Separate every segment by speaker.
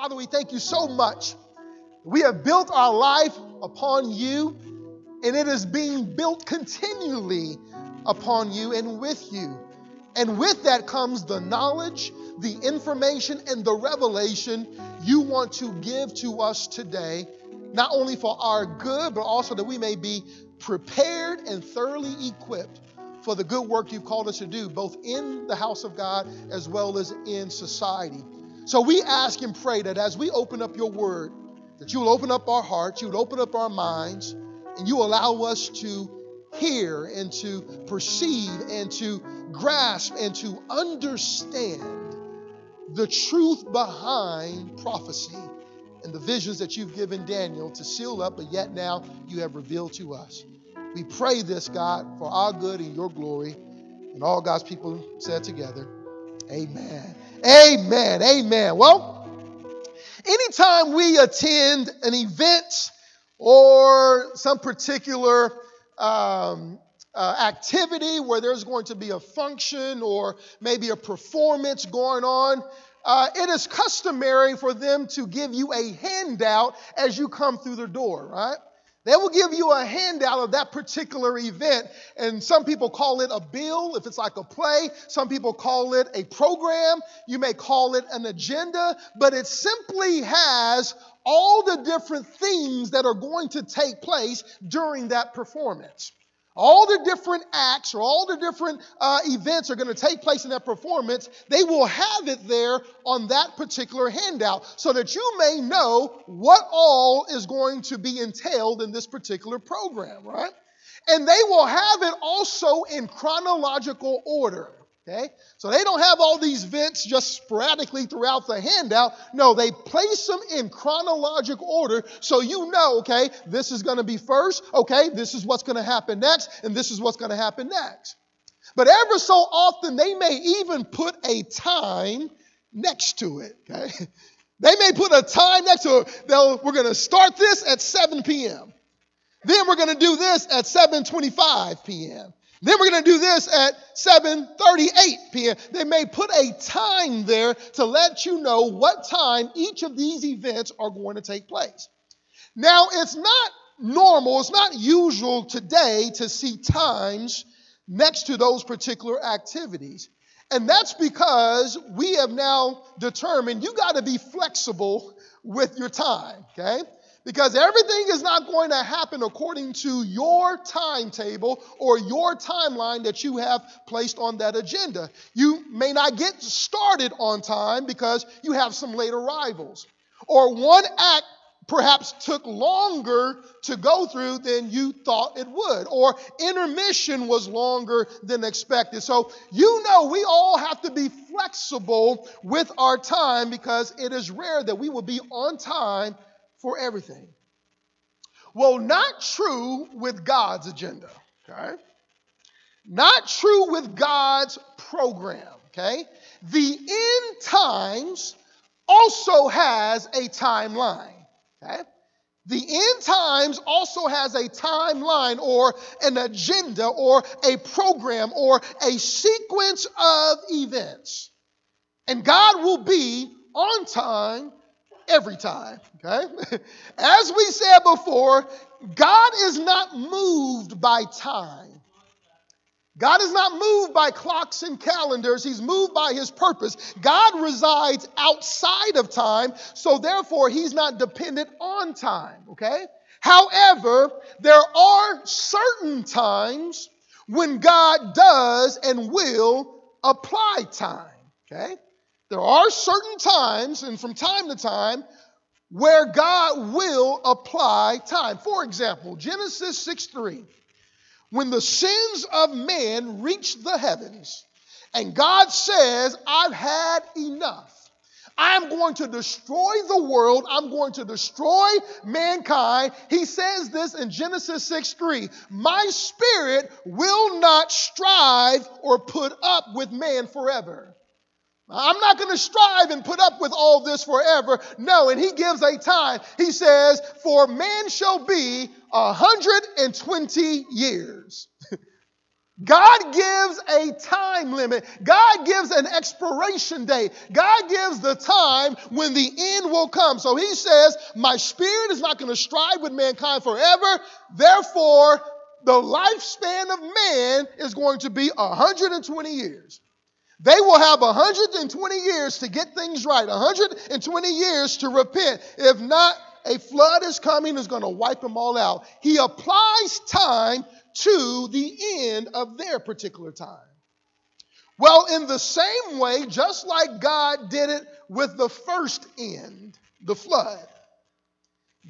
Speaker 1: Father, we thank you so much. We have built our life upon you, and it is being built continually upon you and with you. And with that comes the knowledge, the information, and the revelation you want to give to us today, not only for our good, but also that we may be prepared and thoroughly equipped for the good work you've called us to do, both in the house of God as well as in society. So we ask and pray that as we open up your word, that you will open up our hearts, you will open up our minds, and you allow us to hear and to perceive and to grasp and to understand the truth behind prophecy and the visions that you've given Daniel to seal up, but yet now you have revealed to us. We pray this, God, for our good and your glory. And all God's people said together, Amen. Amen. Amen. Well, anytime we attend an event or some particular um, uh, activity where there's going to be a function or maybe a performance going on, uh, it is customary for them to give you a handout as you come through the door, right? They will give you a handout of that particular event, and some people call it a bill if it's like a play. Some people call it a program. You may call it an agenda, but it simply has all the different things that are going to take place during that performance. All the different acts or all the different uh, events are going to take place in that performance. They will have it there on that particular handout so that you may know what all is going to be entailed in this particular program, right? And they will have it also in chronological order. Okay? So they don't have all these vents just sporadically throughout the handout. No, they place them in chronological order so you know, okay, this is going to be first, okay, this is what's going to happen next, and this is what's going to happen next. But ever so often, they may even put a time next to it, okay? They may put a time next to it. They'll, we're going to start this at 7 p.m. Then we're going to do this at 7:25 p.m. Then we're going to do this at 7:38 p.m. They may put a time there to let you know what time each of these events are going to take place. Now, it's not normal, it's not usual today to see times next to those particular activities. And that's because we have now determined you got to be flexible with your time, okay? Because everything is not going to happen according to your timetable or your timeline that you have placed on that agenda. You may not get started on time because you have some late arrivals. Or one act perhaps took longer to go through than you thought it would, or intermission was longer than expected. So, you know, we all have to be flexible with our time because it is rare that we will be on time for everything. Well, not true with God's agenda, okay? Not true with God's program, okay? The end times also has a timeline, okay? The end times also has a timeline or an agenda or a program or a sequence of events. And God will be on time every time. Okay? As we said before, God is not moved by time. God is not moved by clocks and calendars. He's moved by his purpose. God resides outside of time, so therefore he's not dependent on time, okay? However, there are certain times when God does and will apply time, okay? There are certain times, and from time to time, where God will apply time. For example, Genesis 6 3. When the sins of man reach the heavens, and God says, I've had enough. I'm going to destroy the world. I'm going to destroy mankind. He says this in Genesis 6 3. My spirit will not strive or put up with man forever. I'm not going to strive and put up with all this forever. No, and he gives a time. He says, For man shall be 120 years. God gives a time limit. God gives an expiration date. God gives the time when the end will come. So he says, My spirit is not going to strive with mankind forever. Therefore, the lifespan of man is going to be 120 years. They will have 120 years to get things right, 120 years to repent. If not, a flood is coming, is going to wipe them all out. He applies time to the end of their particular time. Well, in the same way, just like God did it with the first end, the flood,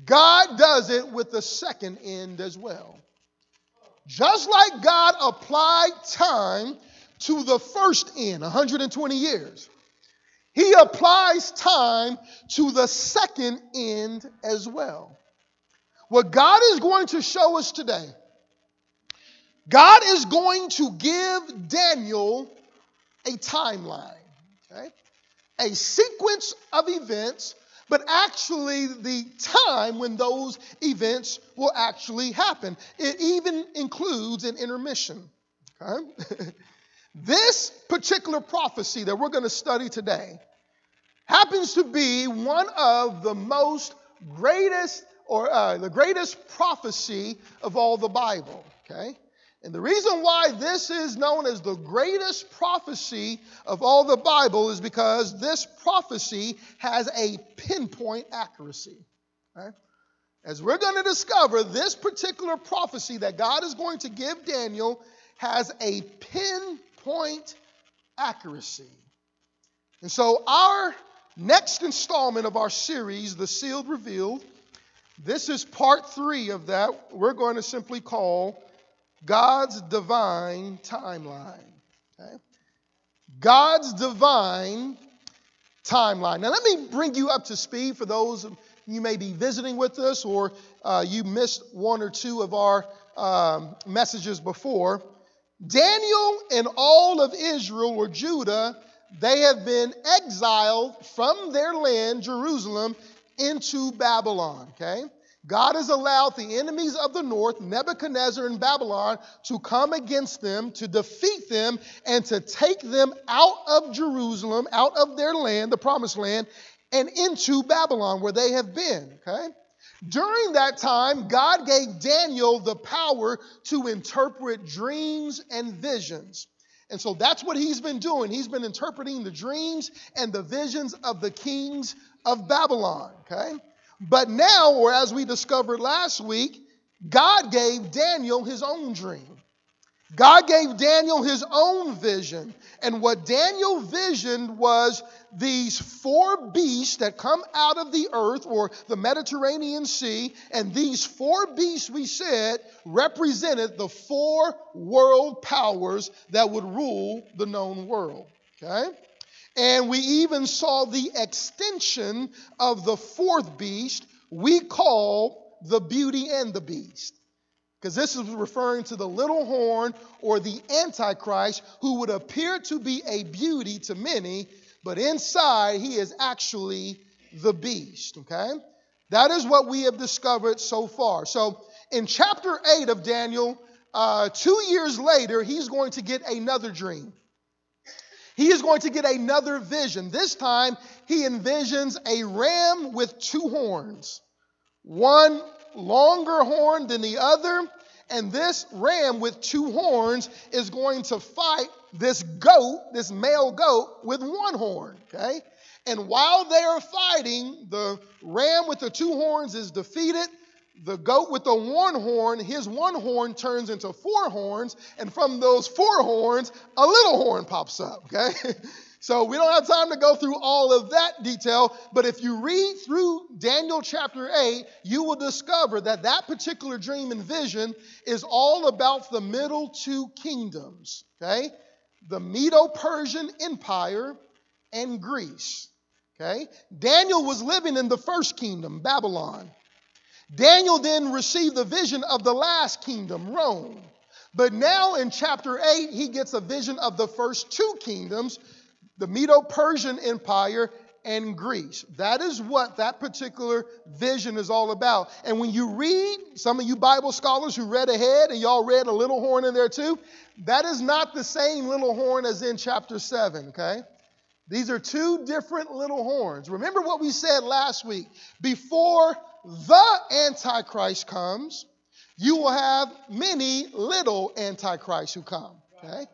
Speaker 1: God does it with the second end as well. Just like God applied time to the first end, 120 years, He applies time to the second end as well. What God is going to show us today God is going to give Daniel a timeline, okay? A sequence of events, but actually the time when those events will actually happen. It even includes an intermission, okay? this particular prophecy that we're going to study today happens to be one of the most greatest or uh, the greatest prophecy of all the Bible, okay? And the reason why this is known as the greatest prophecy of all the Bible is because this prophecy has a pinpoint accuracy. Right? As we're going to discover, this particular prophecy that God is going to give Daniel has a pinpoint accuracy. And so, our next installment of our series, The Sealed Revealed, this is part three of that. We're going to simply call God's divine timeline. Okay? God's divine timeline. Now, let me bring you up to speed for those you may be visiting with us or uh, you missed one or two of our um, messages before. Daniel and all of Israel or Judah, they have been exiled from their land, Jerusalem, into Babylon. Okay? God has allowed the enemies of the north, Nebuchadnezzar and Babylon, to come against them, to defeat them, and to take them out of Jerusalem, out of their land, the promised land, and into Babylon, where they have been. Okay? During that time, God gave Daniel the power to interpret dreams and visions. And so that's what he's been doing. He's been interpreting the dreams and the visions of the kings of Babylon. Okay? But now, or as we discovered last week, God gave Daniel his own dream. God gave Daniel his own vision. And what Daniel visioned was these four beasts that come out of the earth or the Mediterranean Sea. And these four beasts, we said, represented the four world powers that would rule the known world. Okay? And we even saw the extension of the fourth beast we call the beauty and the beast. Because this is referring to the little horn or the Antichrist who would appear to be a beauty to many, but inside he is actually the beast. Okay? That is what we have discovered so far. So in chapter 8 of Daniel, uh, two years later, he's going to get another dream. He is going to get another vision. This time, he envisions a ram with two horns, one longer horn than the other. And this ram with two horns is going to fight this goat, this male goat, with one horn. Okay? And while they are fighting, the ram with the two horns is defeated the goat with the one horn, his one horn turns into four horns, and from those four horns, a little horn pops up, okay? so we don't have time to go through all of that detail, but if you read through Daniel chapter 8, you will discover that that particular dream and vision is all about the middle two kingdoms, okay? The Medo Persian Empire and Greece, okay? Daniel was living in the first kingdom, Babylon. Daniel then received the vision of the last kingdom, Rome. But now in chapter 8, he gets a vision of the first two kingdoms, the Medo Persian Empire and Greece. That is what that particular vision is all about. And when you read, some of you Bible scholars who read ahead, and y'all read a little horn in there too, that is not the same little horn as in chapter 7, okay? These are two different little horns. Remember what we said last week. Before the Antichrist comes, you will have many little Antichrists who come, okay?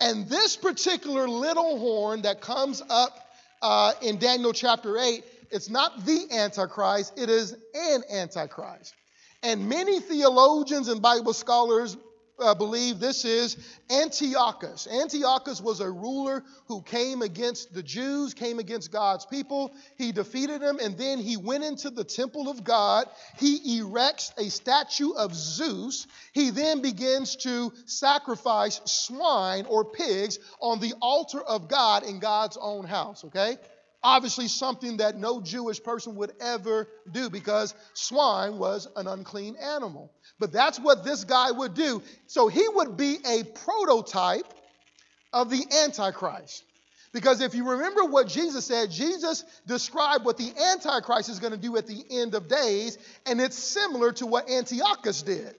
Speaker 1: And this particular little horn that comes up uh, in Daniel chapter 8, it's not the Antichrist, it is an Antichrist. And many theologians and Bible scholars uh, believe this is Antiochus. Antiochus was a ruler who came against the Jews, came against God's people. He defeated them, and then he went into the temple of God. He erects a statue of Zeus. He then begins to sacrifice swine or pigs on the altar of God in God's own house, okay? Obviously, something that no Jewish person would ever do because swine was an unclean animal. But that's what this guy would do. So he would be a prototype of the Antichrist. Because if you remember what Jesus said, Jesus described what the Antichrist is going to do at the end of days, and it's similar to what Antiochus did.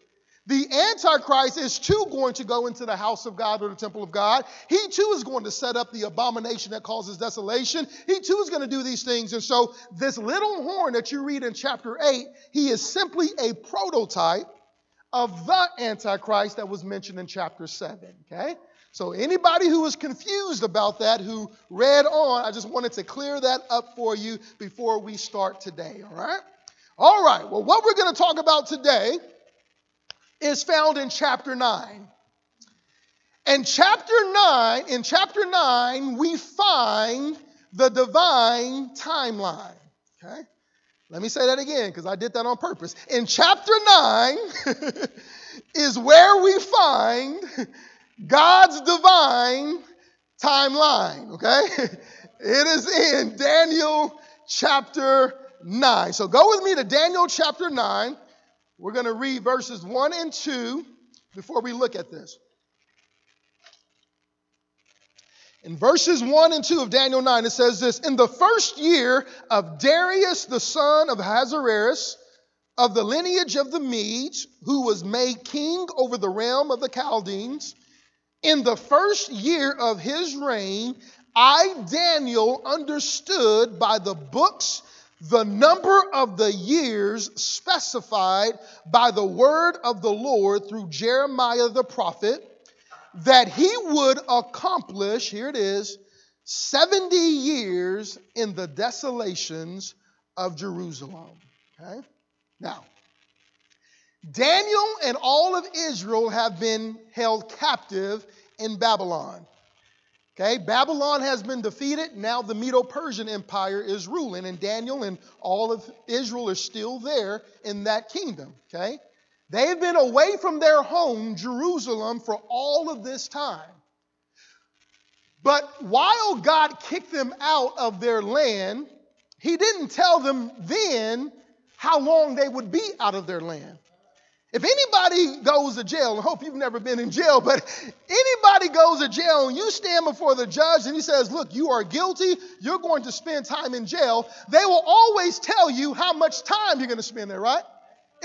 Speaker 1: The Antichrist is too going to go into the house of God or the temple of God. He too is going to set up the abomination that causes desolation. He too is going to do these things. And so, this little horn that you read in chapter 8, he is simply a prototype of the Antichrist that was mentioned in chapter 7. Okay? So, anybody who was confused about that, who read on, I just wanted to clear that up for you before we start today. All right? All right. Well, what we're going to talk about today is found in chapter 9. And chapter 9, in chapter 9, we find the divine timeline. Okay? Let me say that again because I did that on purpose. In chapter 9 is where we find God's divine timeline, okay? It is in Daniel chapter 9. So go with me to Daniel chapter 9. We're going to read verses 1 and 2 before we look at this. In verses 1 and 2 of Daniel 9, it says this In the first year of Darius the son of Ahasuerus, of the lineage of the Medes, who was made king over the realm of the Chaldeans, in the first year of his reign, I, Daniel, understood by the books the number of the years specified by the word of the Lord through Jeremiah the prophet that he would accomplish, here it is, 70 years in the desolations of Jerusalem. Okay? Now, Daniel and all of Israel have been held captive in Babylon. Okay, Babylon has been defeated. Now the Medo Persian Empire is ruling, and Daniel and all of Israel are still there in that kingdom. Okay, They've been away from their home, Jerusalem, for all of this time. But while God kicked them out of their land, He didn't tell them then how long they would be out of their land. If anybody goes to jail, I hope you've never been in jail, but anybody goes to jail and you stand before the judge and he says, Look, you are guilty, you're going to spend time in jail, they will always tell you how much time you're going to spend there, right?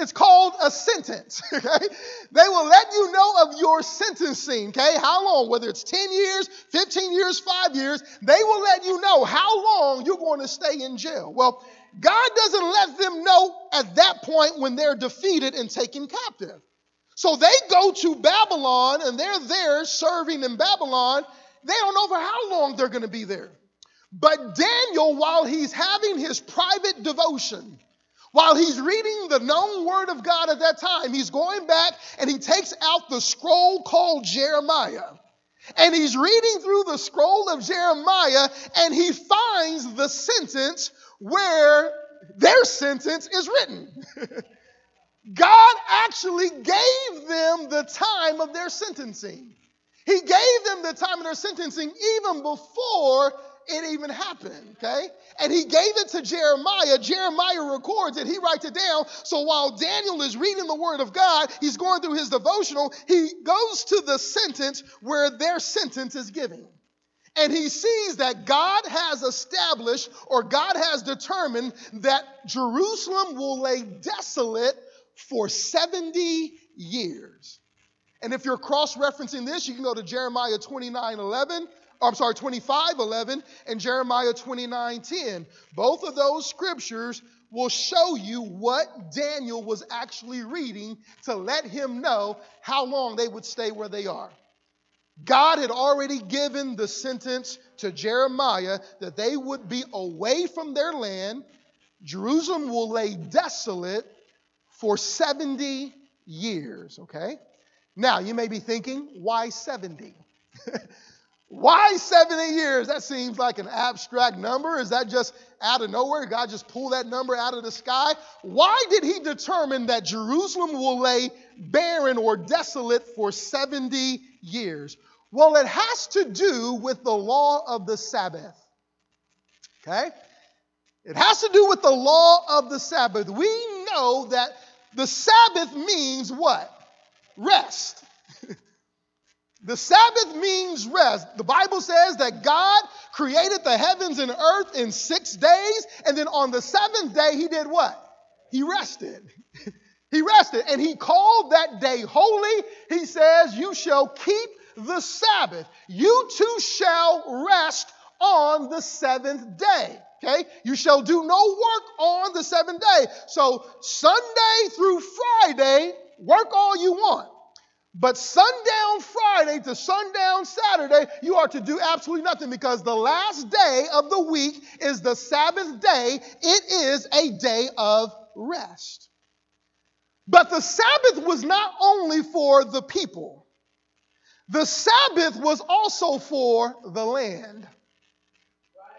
Speaker 1: It's called a sentence. Okay? They will let you know of your sentencing. Okay? How long? Whether it's 10 years, 15 years, five years, they will let you know how long you're going to stay in jail. Well, God doesn't let them know at that point when they're defeated and taken captive. So they go to Babylon and they're there serving in Babylon. They don't know for how long they're going to be there. But Daniel, while he's having his private devotion, while he's reading the known word of God at that time, he's going back and he takes out the scroll called Jeremiah. And he's reading through the scroll of Jeremiah and he finds the sentence where their sentence is written. God actually gave them the time of their sentencing. He gave them the time of their sentencing even before it even happened, okay? And he gave it to Jeremiah. Jeremiah records it, he writes it down. So while Daniel is reading the word of God, he's going through his devotional, he goes to the sentence where their sentence is given. And he sees that God has established or God has determined that Jerusalem will lay desolate for 70 years. And if you're cross referencing this, you can go to Jeremiah 29 11. I'm sorry, 25 11 and Jeremiah 29 10. Both of those scriptures will show you what Daniel was actually reading to let him know how long they would stay where they are. God had already given the sentence to Jeremiah that they would be away from their land. Jerusalem will lay desolate for 70 years, okay? Now, you may be thinking, why 70? why 70 years? That seems like an abstract number. Is that just out of nowhere? God just pulled that number out of the sky? Why did he determine that Jerusalem will lay barren or desolate for 70 years? Well, it has to do with the law of the Sabbath. Okay? It has to do with the law of the Sabbath. We know that the Sabbath means what? Rest. the Sabbath means rest. The Bible says that God created the heavens and earth in six days, and then on the seventh day, He did what? He rested. He rested, and He called that day holy. He says, You shall keep the Sabbath. You too shall rest on the seventh day. Okay? You shall do no work on the seventh day. So, Sunday through Friday, work all you want. But sundown Friday to sundown Saturday, you are to do absolutely nothing because the last day of the week is the Sabbath day. It is a day of rest. But the Sabbath was not only for the people, the Sabbath was also for the land.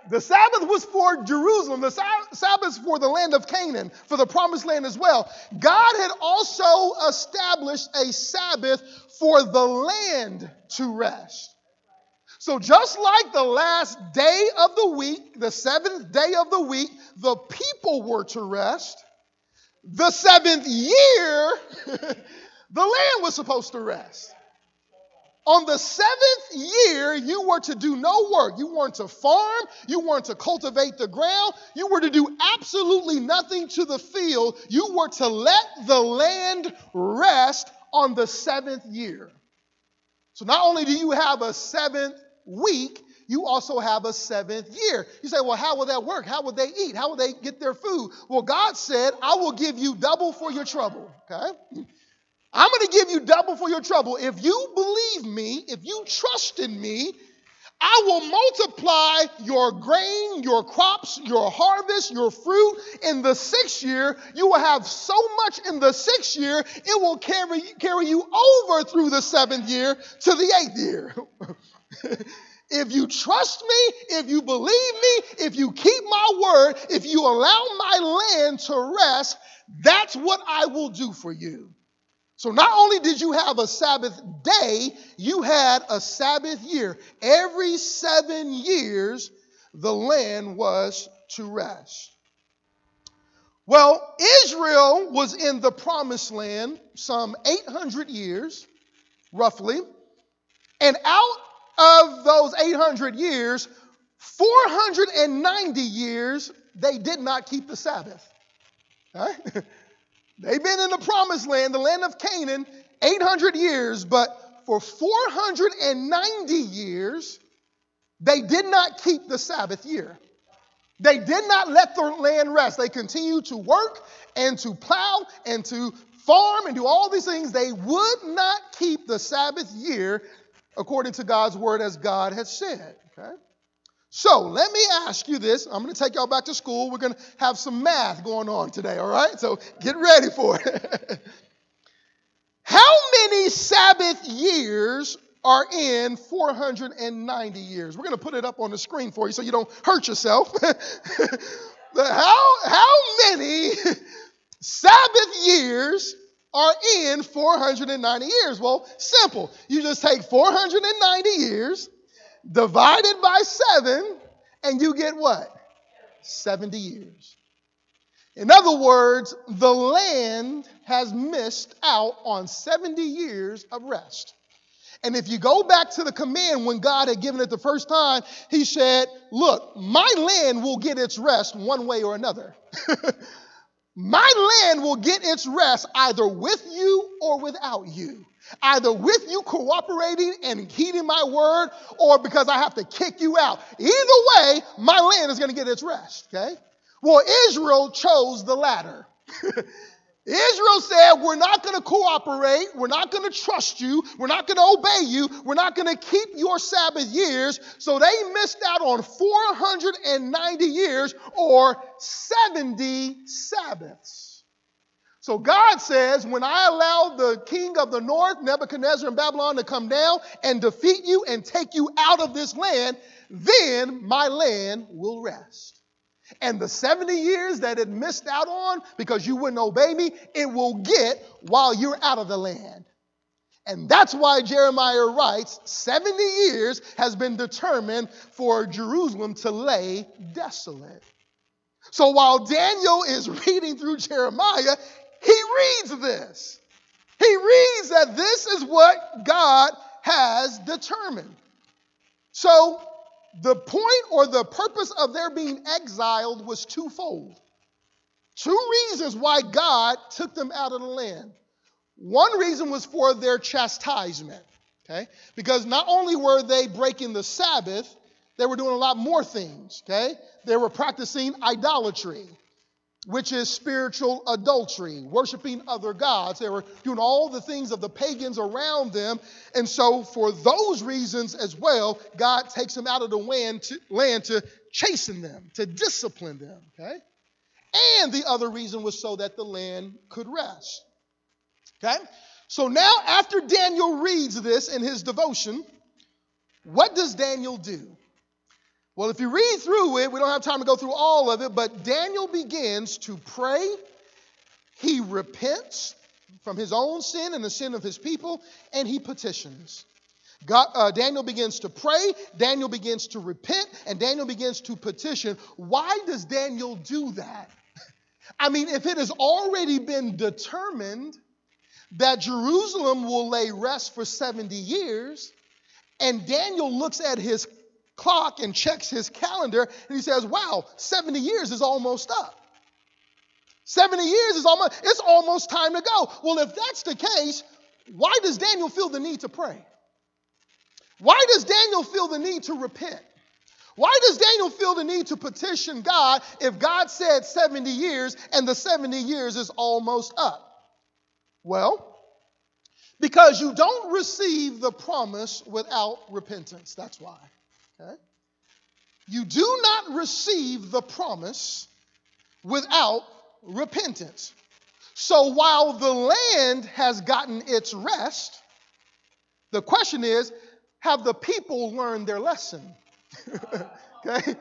Speaker 1: The Sabbath was for Jerusalem. The Sabbath for the land of Canaan, for the promised land as well. God had also established a Sabbath for the land to rest. So, just like the last day of the week, the seventh day of the week, the people were to rest. The seventh year, the land was supposed to rest. On the seventh year, you were to do no work. You weren't to farm. You weren't to cultivate the ground. You were to do absolutely nothing to the field. You were to let the land rest on the seventh year. So not only do you have a seventh week, you also have a seventh year. You say, well, how will that work? How will they eat? How will they get their food? Well, God said, I will give you double for your trouble. Okay? I'm going to give you double for your trouble. If you believe me, if you trust in me, I will multiply your grain, your crops, your harvest, your fruit. In the sixth year, you will have so much in the sixth year, it will carry, carry you over through the seventh year to the eighth year. if you trust me, if you believe me, if you keep my word, if you allow my land to rest, that's what I will do for you. So not only did you have a Sabbath day, you had a Sabbath year. Every seven years, the land was to rest. Well, Israel was in the promised land some 800 years, roughly. And out of those 800 years, 490 years, they did not keep the Sabbath. Right? They've been in the promised land, the land of Canaan, 800 years, but for 490 years, they did not keep the Sabbath year. They did not let the land rest. They continued to work and to plow and to farm and do all these things. They would not keep the Sabbath year according to God's word as God has said. Okay? So let me ask you this. I'm going to take y'all back to school. We're going to have some math going on today, all right? So get ready for it. How many Sabbath years are in 490 years? We're going to put it up on the screen for you so you don't hurt yourself. how, how many Sabbath years are in 490 years? Well, simple. You just take 490 years divided by seven, and you get what? 70 years. In other words, the land has missed out on 70 years of rest. And if you go back to the command when God had given it the first time, he said, Look, my land will get its rest one way or another. my land will get its rest either with you or without you. Either with you cooperating and heeding my word, or because I have to kick you out. Either way, my land is going to get its rest, okay? Well, Israel chose the latter. Israel said, We're not going to cooperate. We're not going to trust you. We're not going to obey you. We're not going to keep your Sabbath years. So they missed out on 490 years or 70 Sabbaths. So God says, When I allow the king of the north, Nebuchadnezzar and Babylon, to come down and defeat you and take you out of this land, then my land will rest. And the 70 years that it missed out on because you wouldn't obey me, it will get while you're out of the land. And that's why Jeremiah writes 70 years has been determined for Jerusalem to lay desolate. So while Daniel is reading through Jeremiah, he reads this. He reads that this is what God has determined. So the point or the purpose of their being exiled was twofold. Two reasons why God took them out of the land. One reason was for their chastisement, okay? Because not only were they breaking the Sabbath, they were doing a lot more things, okay? They were practicing idolatry which is spiritual adultery, worshiping other gods. They were doing all the things of the pagans around them. And so, for those reasons as well, God takes them out of the land to, chasten them, to discipline them. Okay? And the other reason was so that the land could rest. Okay? So now, after Daniel reads this in his devotion, what does Daniel do? Well, if you read through it, we don't have time to go through all of it, but Daniel begins to pray. He repents from his own sin and the sin of his people, and he petitions. God, uh, Daniel begins to pray, Daniel begins to repent, and Daniel begins to petition. Why does Daniel do that? I mean, if it has already been determined that Jerusalem will lay rest for 70 years, and Daniel looks at his clock and checks his calendar and he says, Wow, 70 years is almost up. 70 years is almost, it's almost time to go. Well, if that's the case, why does Daniel feel the need to pray? Why does Daniel feel the need to repent? Why does Daniel feel the need to petition God if God said 70 years and the 70 years is almost up? Well, because you don't receive the promise without repentance. That's why. Okay? You do not receive the promise without repentance. So while the land has gotten its rest, the question is have the people learned their lesson? okay?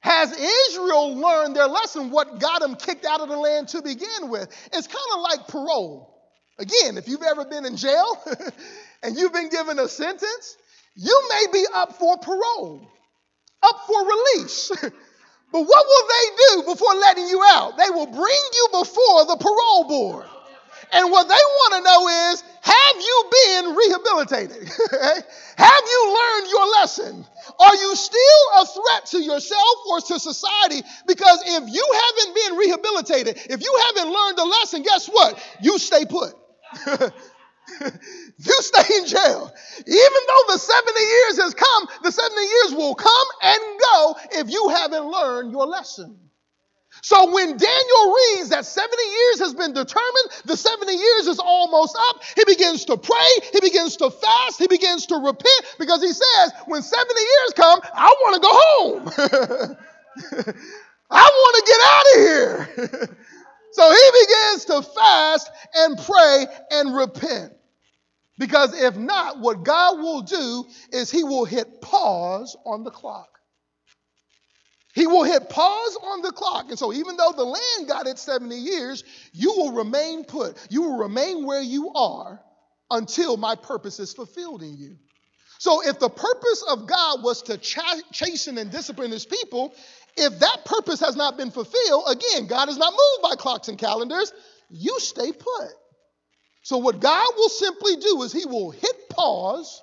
Speaker 1: Has Israel learned their lesson, what got them kicked out of the land to begin with? It's kind of like parole. Again, if you've ever been in jail and you've been given a sentence, you may be up for parole, up for release. but what will they do before letting you out? They will bring you before the parole board. And what they want to know is have you been rehabilitated? have you learned your lesson? Are you still a threat to yourself or to society? Because if you haven't been rehabilitated, if you haven't learned the lesson, guess what? You stay put. you stay in jail. Even though the 70 years has come, the 70 years will come and go if you haven't learned your lesson. So when Daniel reads that 70 years has been determined, the 70 years is almost up, he begins to pray, he begins to fast, he begins to repent because he says, when 70 years come, I want to go home. I want to get out of here. so he begins to fast and pray and repent. Because if not, what God will do is He will hit pause on the clock. He will hit pause on the clock. And so, even though the land got its 70 years, you will remain put. You will remain where you are until my purpose is fulfilled in you. So, if the purpose of God was to ch- chasten and discipline his people, if that purpose has not been fulfilled, again, God is not moved by clocks and calendars. You stay put. So, what God will simply do is He will hit pause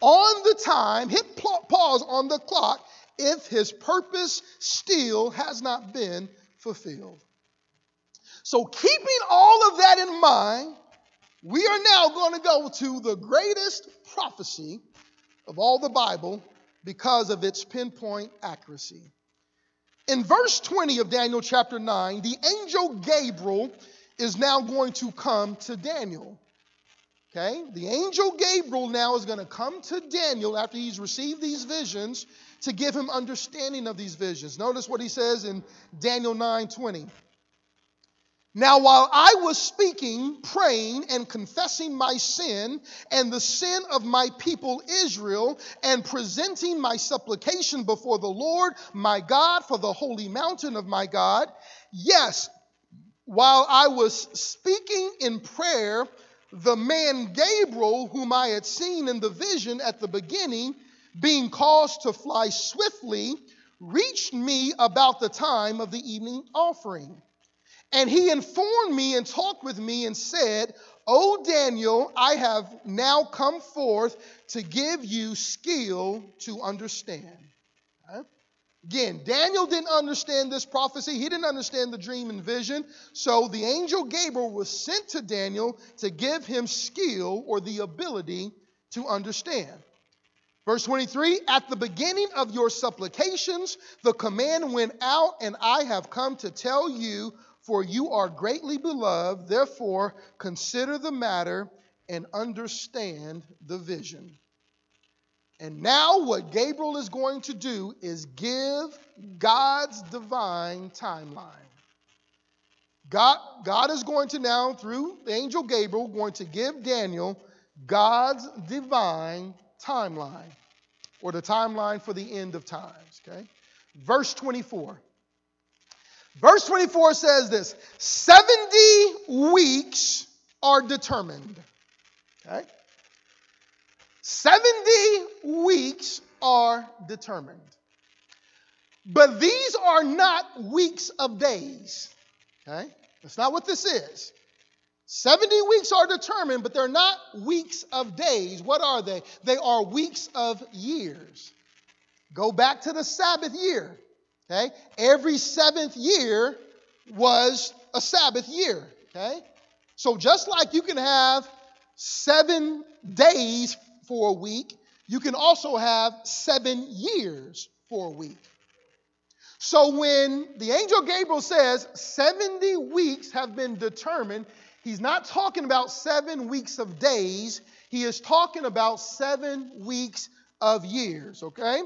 Speaker 1: on the time, hit pause on the clock if His purpose still has not been fulfilled. So, keeping all of that in mind, we are now going to go to the greatest prophecy of all the Bible because of its pinpoint accuracy. In verse 20 of Daniel chapter 9, the angel Gabriel is now going to come to Daniel. Okay? The angel Gabriel now is going to come to Daniel after he's received these visions to give him understanding of these visions. Notice what he says in Daniel 9 20. Now, while I was speaking, praying, and confessing my sin and the sin of my people Israel, and presenting my supplication before the Lord my God for the holy mountain of my God, yes, while I was speaking in prayer, the man Gabriel, whom I had seen in the vision at the beginning, being caused to fly swiftly, reached me about the time of the evening offering. And he informed me and talked with me and said, O Daniel, I have now come forth to give you skill to understand. Again, Daniel didn't understand this prophecy. He didn't understand the dream and vision. So the angel Gabriel was sent to Daniel to give him skill or the ability to understand. Verse 23 At the beginning of your supplications, the command went out, and I have come to tell you, for you are greatly beloved. Therefore, consider the matter and understand the vision. And now, what Gabriel is going to do is give God's divine timeline. God, God is going to now, through angel Gabriel, going to give Daniel God's divine timeline, or the timeline for the end of times. Okay? Verse 24. Verse 24 says this 70 weeks are determined. Okay? 70 weeks are determined. But these are not weeks of days. Okay? That's not what this is. 70 weeks are determined, but they're not weeks of days. What are they? They are weeks of years. Go back to the Sabbath year. Okay? Every seventh year was a Sabbath year. Okay? So just like you can have seven days for a week, you can also have seven years for a week. So when the angel Gabriel says 70 weeks have been determined, he's not talking about seven weeks of days, he is talking about seven weeks of years, okay?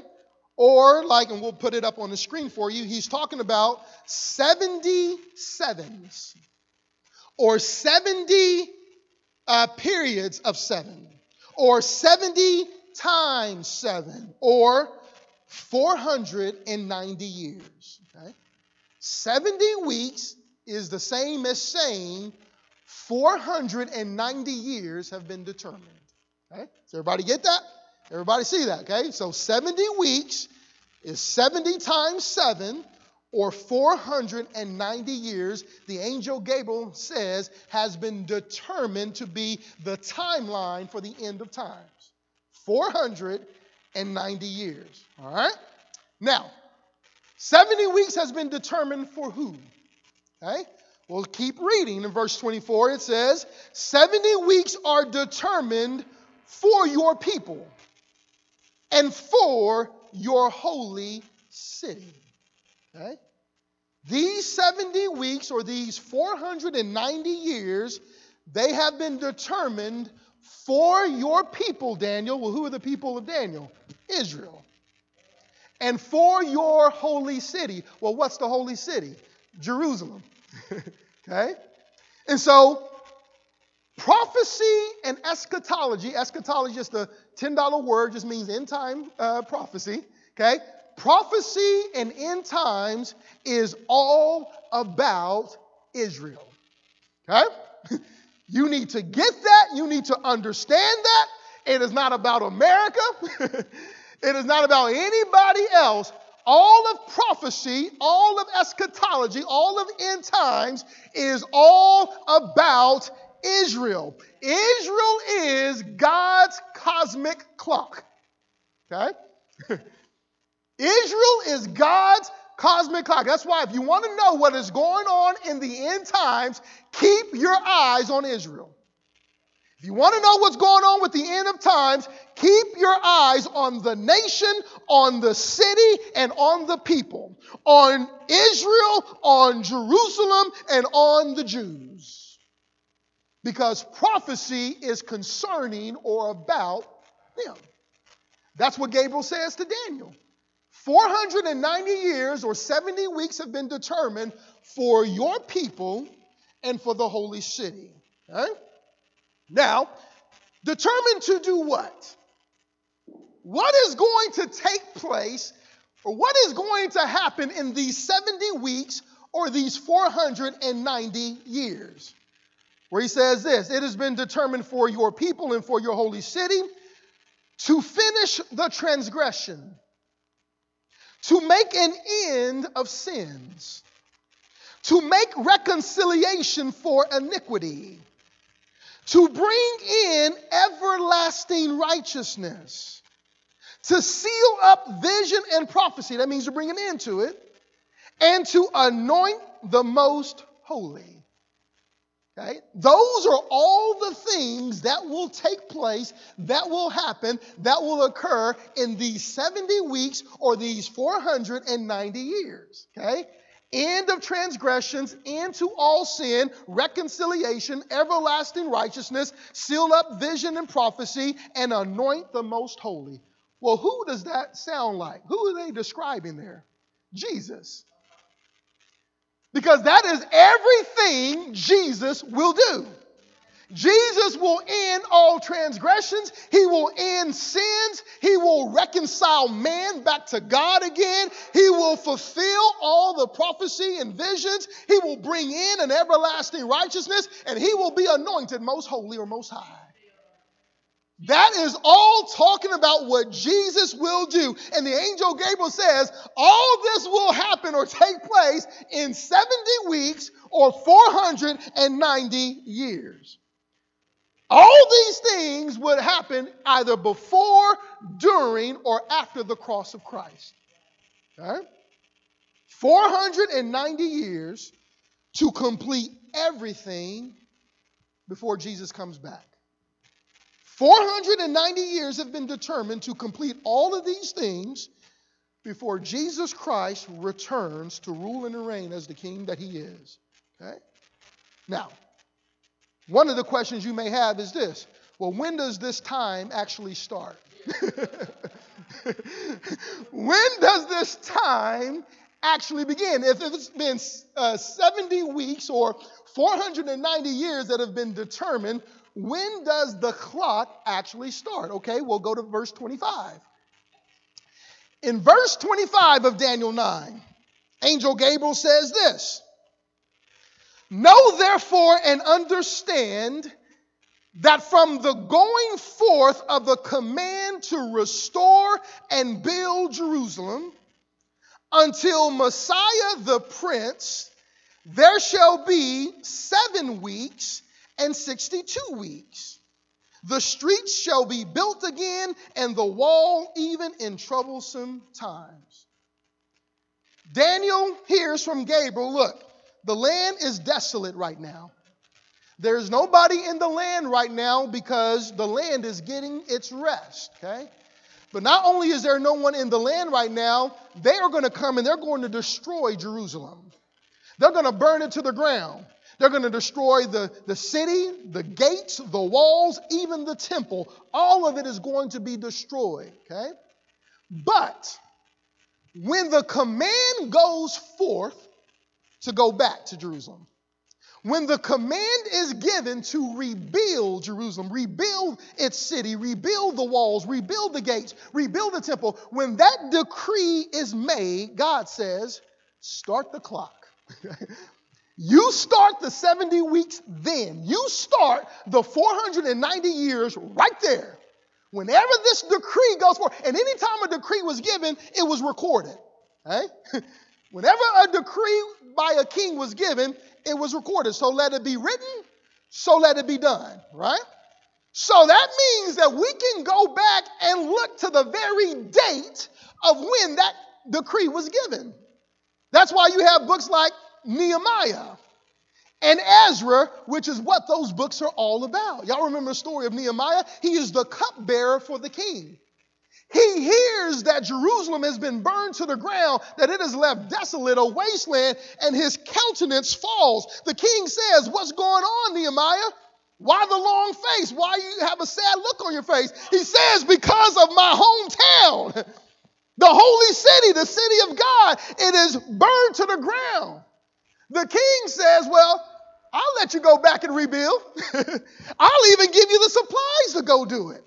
Speaker 1: Or, like, and we'll put it up on the screen for you, he's talking about 70 sevens or 70 uh, periods of seven or 70 times 7, or 490 years. Okay? 70 weeks is the same as saying 490 years have been determined. Okay? Does everybody get that? Everybody see that? Okay? So 70 weeks is 70 times 7 or 490 years, the angel Gabriel says, has been determined to be the timeline for the end of times. 490 years. All right? Now, 70 weeks has been determined for who? Okay? We'll keep reading. In verse 24, it says, 70 weeks are determined for your people and for your holy city. Okay? These 70 weeks or these 490 years, they have been determined for your people, Daniel. Well, who are the people of Daniel? Israel. And for your holy city. Well, what's the holy city? Jerusalem. okay? And so, prophecy and eschatology, eschatology is the $10 word, just means end time uh, prophecy. Okay? Prophecy and end times is all about Israel. Okay? You need to get that. You need to understand that. It is not about America. it is not about anybody else. All of prophecy, all of eschatology, all of end times is all about Israel. Israel is God's cosmic clock. Okay? Israel is God's cosmic clock. That's why, if you want to know what is going on in the end times, keep your eyes on Israel. If you want to know what's going on with the end of times, keep your eyes on the nation, on the city, and on the people, on Israel, on Jerusalem, and on the Jews. Because prophecy is concerning or about them. That's what Gabriel says to Daniel. 490 years or 70 weeks have been determined for your people and for the holy city. Now, determined to do what? What is going to take place or what is going to happen in these 70 weeks or these 490 years? Where he says this It has been determined for your people and for your holy city to finish the transgression to make an end of sins, to make reconciliation for iniquity, to bring in everlasting righteousness, to seal up vision and prophecy. That means to bring an end to it, and to anoint the most holy. Okay? Those are all the things that will take place, that will happen, that will occur in these 70 weeks or these 490 years. Okay? End of transgressions, end to all sin, reconciliation, everlasting righteousness, seal up vision and prophecy, and anoint the most holy. Well, who does that sound like? Who are they describing there? Jesus. Because that is everything Jesus will do. Jesus will end all transgressions. He will end sins. He will reconcile man back to God again. He will fulfill all the prophecy and visions. He will bring in an everlasting righteousness, and he will be anointed most holy or most high. That is all talking about what Jesus will do. And the angel Gabriel says, all this will happen or take place in 70 weeks or 490 years. All these things would happen either before, during, or after the cross of Christ. Okay? 490 years to complete everything before Jesus comes back. 490 years have been determined to complete all of these things before Jesus Christ returns to rule and reign as the king that he is. Okay? Now, one of the questions you may have is this well, when does this time actually start? when does this time actually begin? If it's been uh, 70 weeks or 490 years that have been determined, when does the clock actually start? Okay, we'll go to verse 25. In verse 25 of Daniel 9, Angel Gabriel says this Know therefore and understand that from the going forth of the command to restore and build Jerusalem until Messiah the Prince, there shall be seven weeks and 62 weeks. The streets shall be built again, and the wall even in troublesome times. Daniel hears from Gabriel look, the land is desolate right now. There's nobody in the land right now because the land is getting its rest, okay? But not only is there no one in the land right now, they are going to come and they're going to destroy Jerusalem. They're going to burn it to the ground. They're going to destroy the, the city, the gates, the walls, even the temple. All of it is going to be destroyed, okay? But when the command goes forth to go back to Jerusalem, when the command is given to rebuild Jerusalem, rebuild its city, rebuild the walls, rebuild the gates, rebuild the temple, when that decree is made, God says, start the clock. You start the 70 weeks then. You start the 490 years right there. Whenever this decree goes forth, and anytime a decree was given, it was recorded. Okay? Whenever a decree by a king was given, it was recorded. So let it be written, so let it be done, right? So that means that we can go back and look to the very date of when that decree was given. That's why you have books like Nehemiah and Ezra, which is what those books are all about. Y'all remember the story of Nehemiah? He is the cupbearer for the king. He hears that Jerusalem has been burned to the ground, that it is left desolate, a wasteland, and his countenance falls. The king says, What's going on, Nehemiah? Why the long face? Why you have a sad look on your face? He says, Because of my hometown, the holy city, the city of God, it is burned to the ground. The king says, Well, I'll let you go back and rebuild. I'll even give you the supplies to go do it.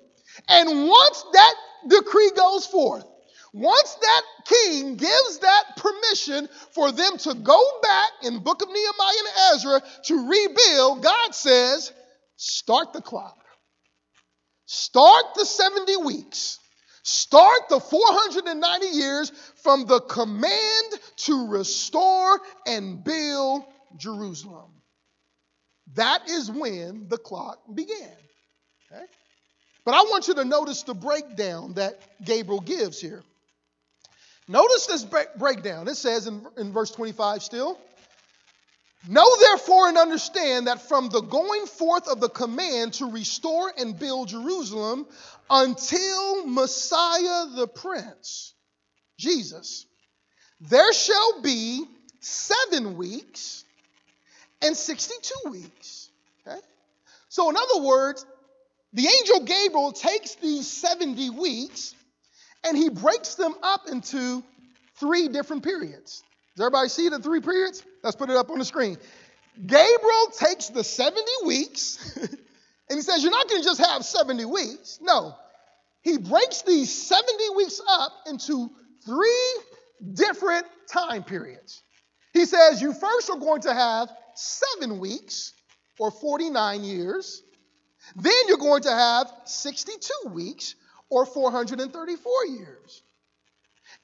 Speaker 1: And once that decree goes forth, once that king gives that permission for them to go back in book of Nehemiah and Ezra to rebuild, God says, start the clock. Start the 70 weeks. Start the 490 years from the command to restore and build Jerusalem. That is when the clock began. Okay? But I want you to notice the breakdown that Gabriel gives here. Notice this breakdown. It says in, in verse 25 still Know therefore and understand that from the going forth of the command to restore and build Jerusalem until Messiah the Prince, Jesus, there shall be seven weeks and 62 weeks. Okay? So, in other words, the angel Gabriel takes these 70 weeks and he breaks them up into three different periods. Does everybody see the three periods? Let's put it up on the screen. Gabriel takes the 70 weeks and he says, You're not going to just have 70 weeks. No. He breaks these 70 weeks up into three different time periods. He says, You first are going to have seven weeks or 49 years. Then you're going to have 62 weeks or 434 years.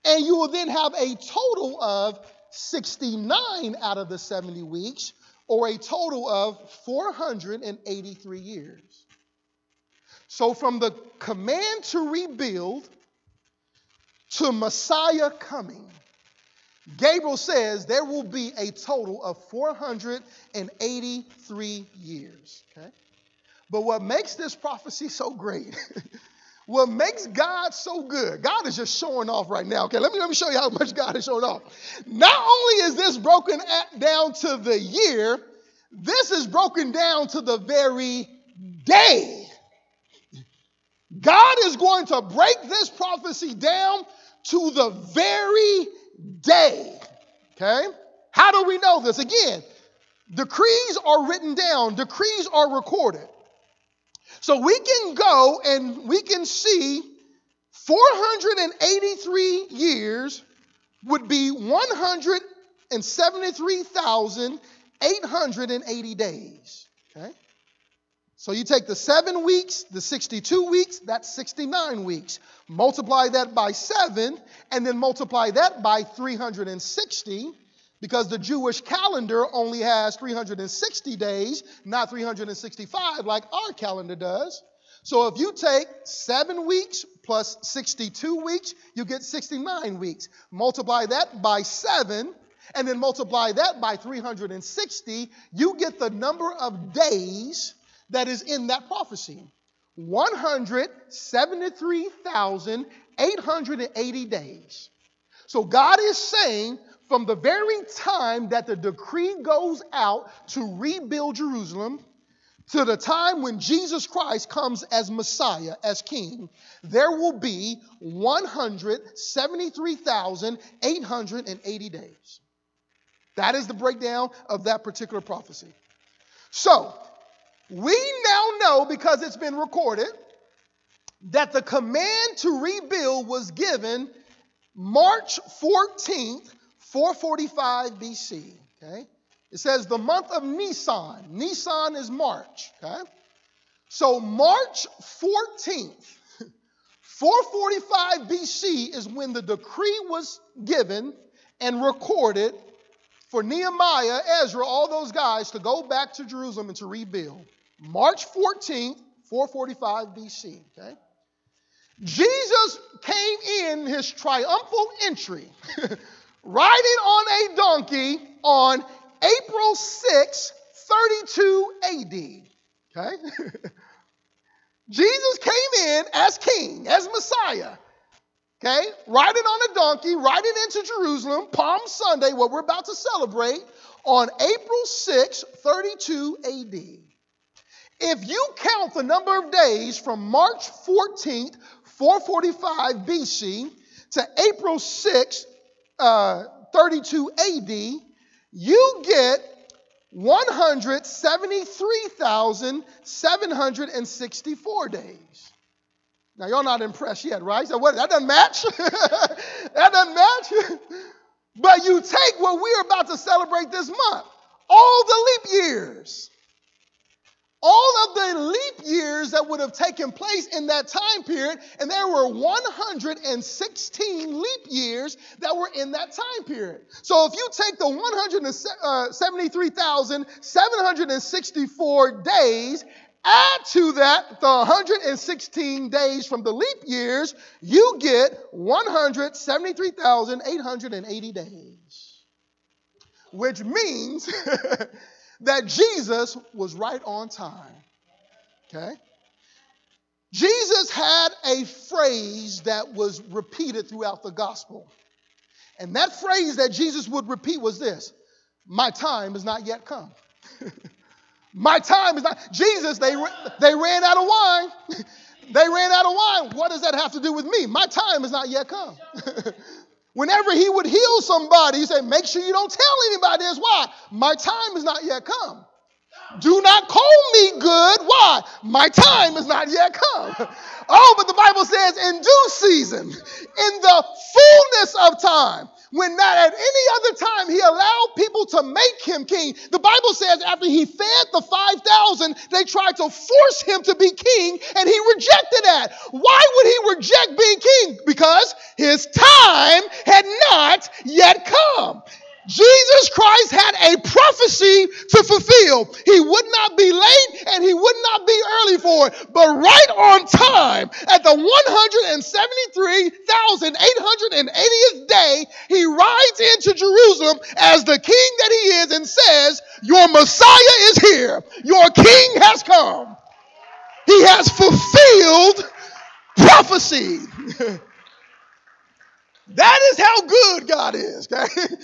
Speaker 1: And you will then have a total of 69 out of the 70 weeks or a total of 483 years. So, from the command to rebuild to Messiah coming, Gabriel says there will be a total of 483 years. Okay? But what makes this prophecy so great, what makes God so good, God is just showing off right now. Okay, let me, let me show you how much God is showing off. Not only is this broken down to the year, this is broken down to the very day. God is going to break this prophecy down to the very day. Okay? How do we know this? Again, decrees are written down, decrees are recorded. So we can go and we can see 483 years would be 173,880 days. Okay? So you take the seven weeks, the 62 weeks, that's 69 weeks. Multiply that by seven, and then multiply that by 360 because the Jewish calendar only has 360 days, not 365 like our calendar does. So if you take seven weeks plus 62 weeks, you get 69 weeks. Multiply that by seven, and then multiply that by 360, you get the number of days that is in that prophecy 173,880 days. So God is saying, from the very time that the decree goes out to rebuild Jerusalem to the time when Jesus Christ comes as Messiah, as King, there will be 173,880 days. That is the breakdown of that particular prophecy. So, we now know because it's been recorded that the command to rebuild was given March 14th, 445 BC. Okay? It says the month of Nisan. Nisan is March. Okay? So March 14th, 445 BC is when the decree was given and recorded for Nehemiah, Ezra, all those guys to go back to Jerusalem and to rebuild. March 14th, 445 BC. Okay? Jesus came in his triumphal entry, riding on a donkey on April 6, 32 AD. Okay? Jesus came in as king, as Messiah. Okay? Riding on a donkey, riding into Jerusalem, Palm Sunday, what we're about to celebrate, on April 6, 32 AD. If you count the number of days from March 14th, 445 BC to April 6, uh, 32 AD, you get 173,764 days. Now, y'all not impressed yet, right? So, what? That doesn't match. that doesn't match. but you take what we're about to celebrate this month, all the leap years all of the leap years that would have taken place in that time period, and there were 116 leap years that were in that time period. So if you take the 173,764 uh, days, add to that the 116 days from the leap years, you get 173,880 days. Which means that Jesus was right on time. Okay? Jesus had a phrase that was repeated throughout the gospel. And that phrase that Jesus would repeat was this My time is not yet come. My time is not. Jesus, they, they ran out of wine. they ran out of wine. What does that have to do with me? My time is not yet come. Whenever he would heal somebody, he said, Make sure you don't tell anybody this. Why? My time is not yet come. Do not call me good. Why? My time is not yet come. Oh, but the Bible says, in due season, in the fullness of time, when not at any other time he allowed people to make him king. The Bible says after he fed the 5,000, they tried to force him to be king and he rejected that. Why would he reject being king? Because his time had not yet come. Jesus Christ had a prophecy to fulfill. He would not be late and he would not be early for it, but right on time at the 173,880th day, he rides into Jerusalem as the king that he is and says, Your Messiah is here. Your king has come. He has fulfilled prophecy. that is how good God is. Okay?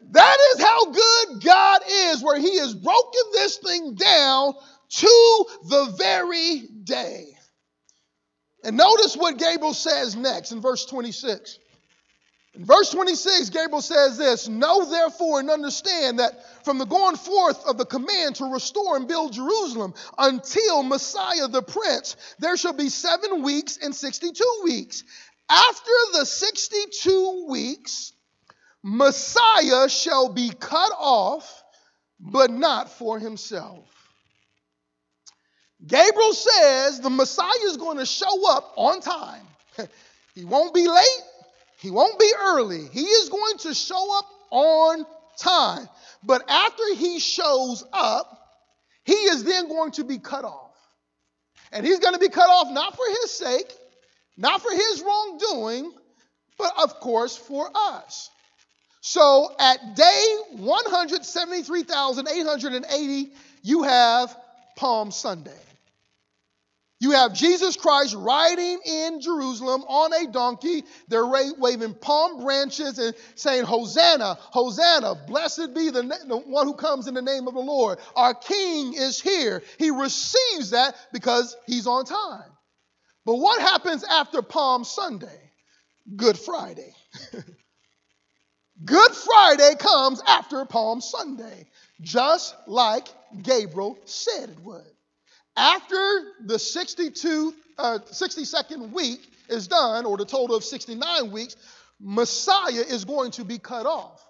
Speaker 1: That is how good God is, where He has broken this thing down to the very day. And notice what Gabriel says next in verse 26. In verse 26, Gabriel says this Know therefore and understand that from the going forth of the command to restore and build Jerusalem until Messiah the Prince, there shall be seven weeks and 62 weeks. After the 62 weeks, Messiah shall be cut off, but not for himself. Gabriel says the Messiah is going to show up on time. he won't be late, he won't be early. He is going to show up on time. But after he shows up, he is then going to be cut off. And he's going to be cut off not for his sake, not for his wrongdoing, but of course for us. So at day 173,880, you have Palm Sunday. You have Jesus Christ riding in Jerusalem on a donkey. They're waving palm branches and saying, Hosanna, Hosanna, blessed be the, the, one who comes in the name of the Lord. Our King is here. He receives that because he's on time. But what happens after Palm Sunday? Good Friday. Good Friday comes after Palm Sunday, just like Gabriel said it would. After the 62, uh, 62nd week is done, or the total of 69 weeks, Messiah is going to be cut off.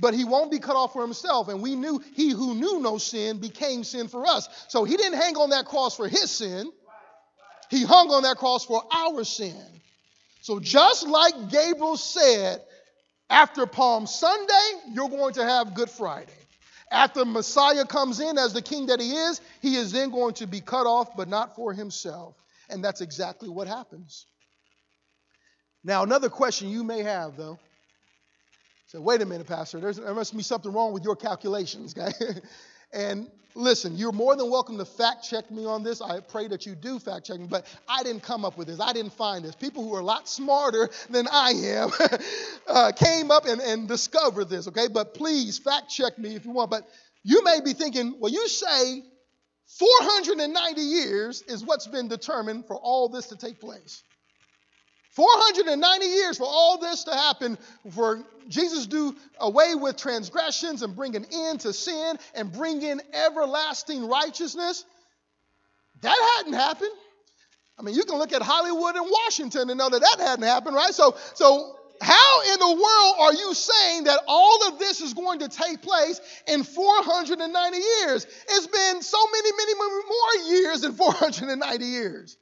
Speaker 1: But he won't be cut off for himself. And we knew he who knew no sin became sin for us. So he didn't hang on that cross for his sin, he hung on that cross for our sin. So just like Gabriel said, After Palm Sunday, you're going to have Good Friday. After Messiah comes in as the king that he is, he is then going to be cut off, but not for himself. And that's exactly what happens. Now, another question you may have, though. So, wait a minute, Pastor. There's, there must be something wrong with your calculations, okay? and listen, you're more than welcome to fact check me on this. I pray that you do fact check me, but I didn't come up with this. I didn't find this. People who are a lot smarter than I am uh, came up and, and discovered this, okay? But please fact check me if you want. But you may be thinking, well, you say 490 years is what's been determined for all this to take place. 490 years for all this to happen, for Jesus to do away with transgressions and bring an end to sin and bring in everlasting righteousness. That hadn't happened. I mean, you can look at Hollywood and Washington and know that that hadn't happened, right? So, so how in the world are you saying that all of this is going to take place in 490 years? It's been so many, many more years than 490 years.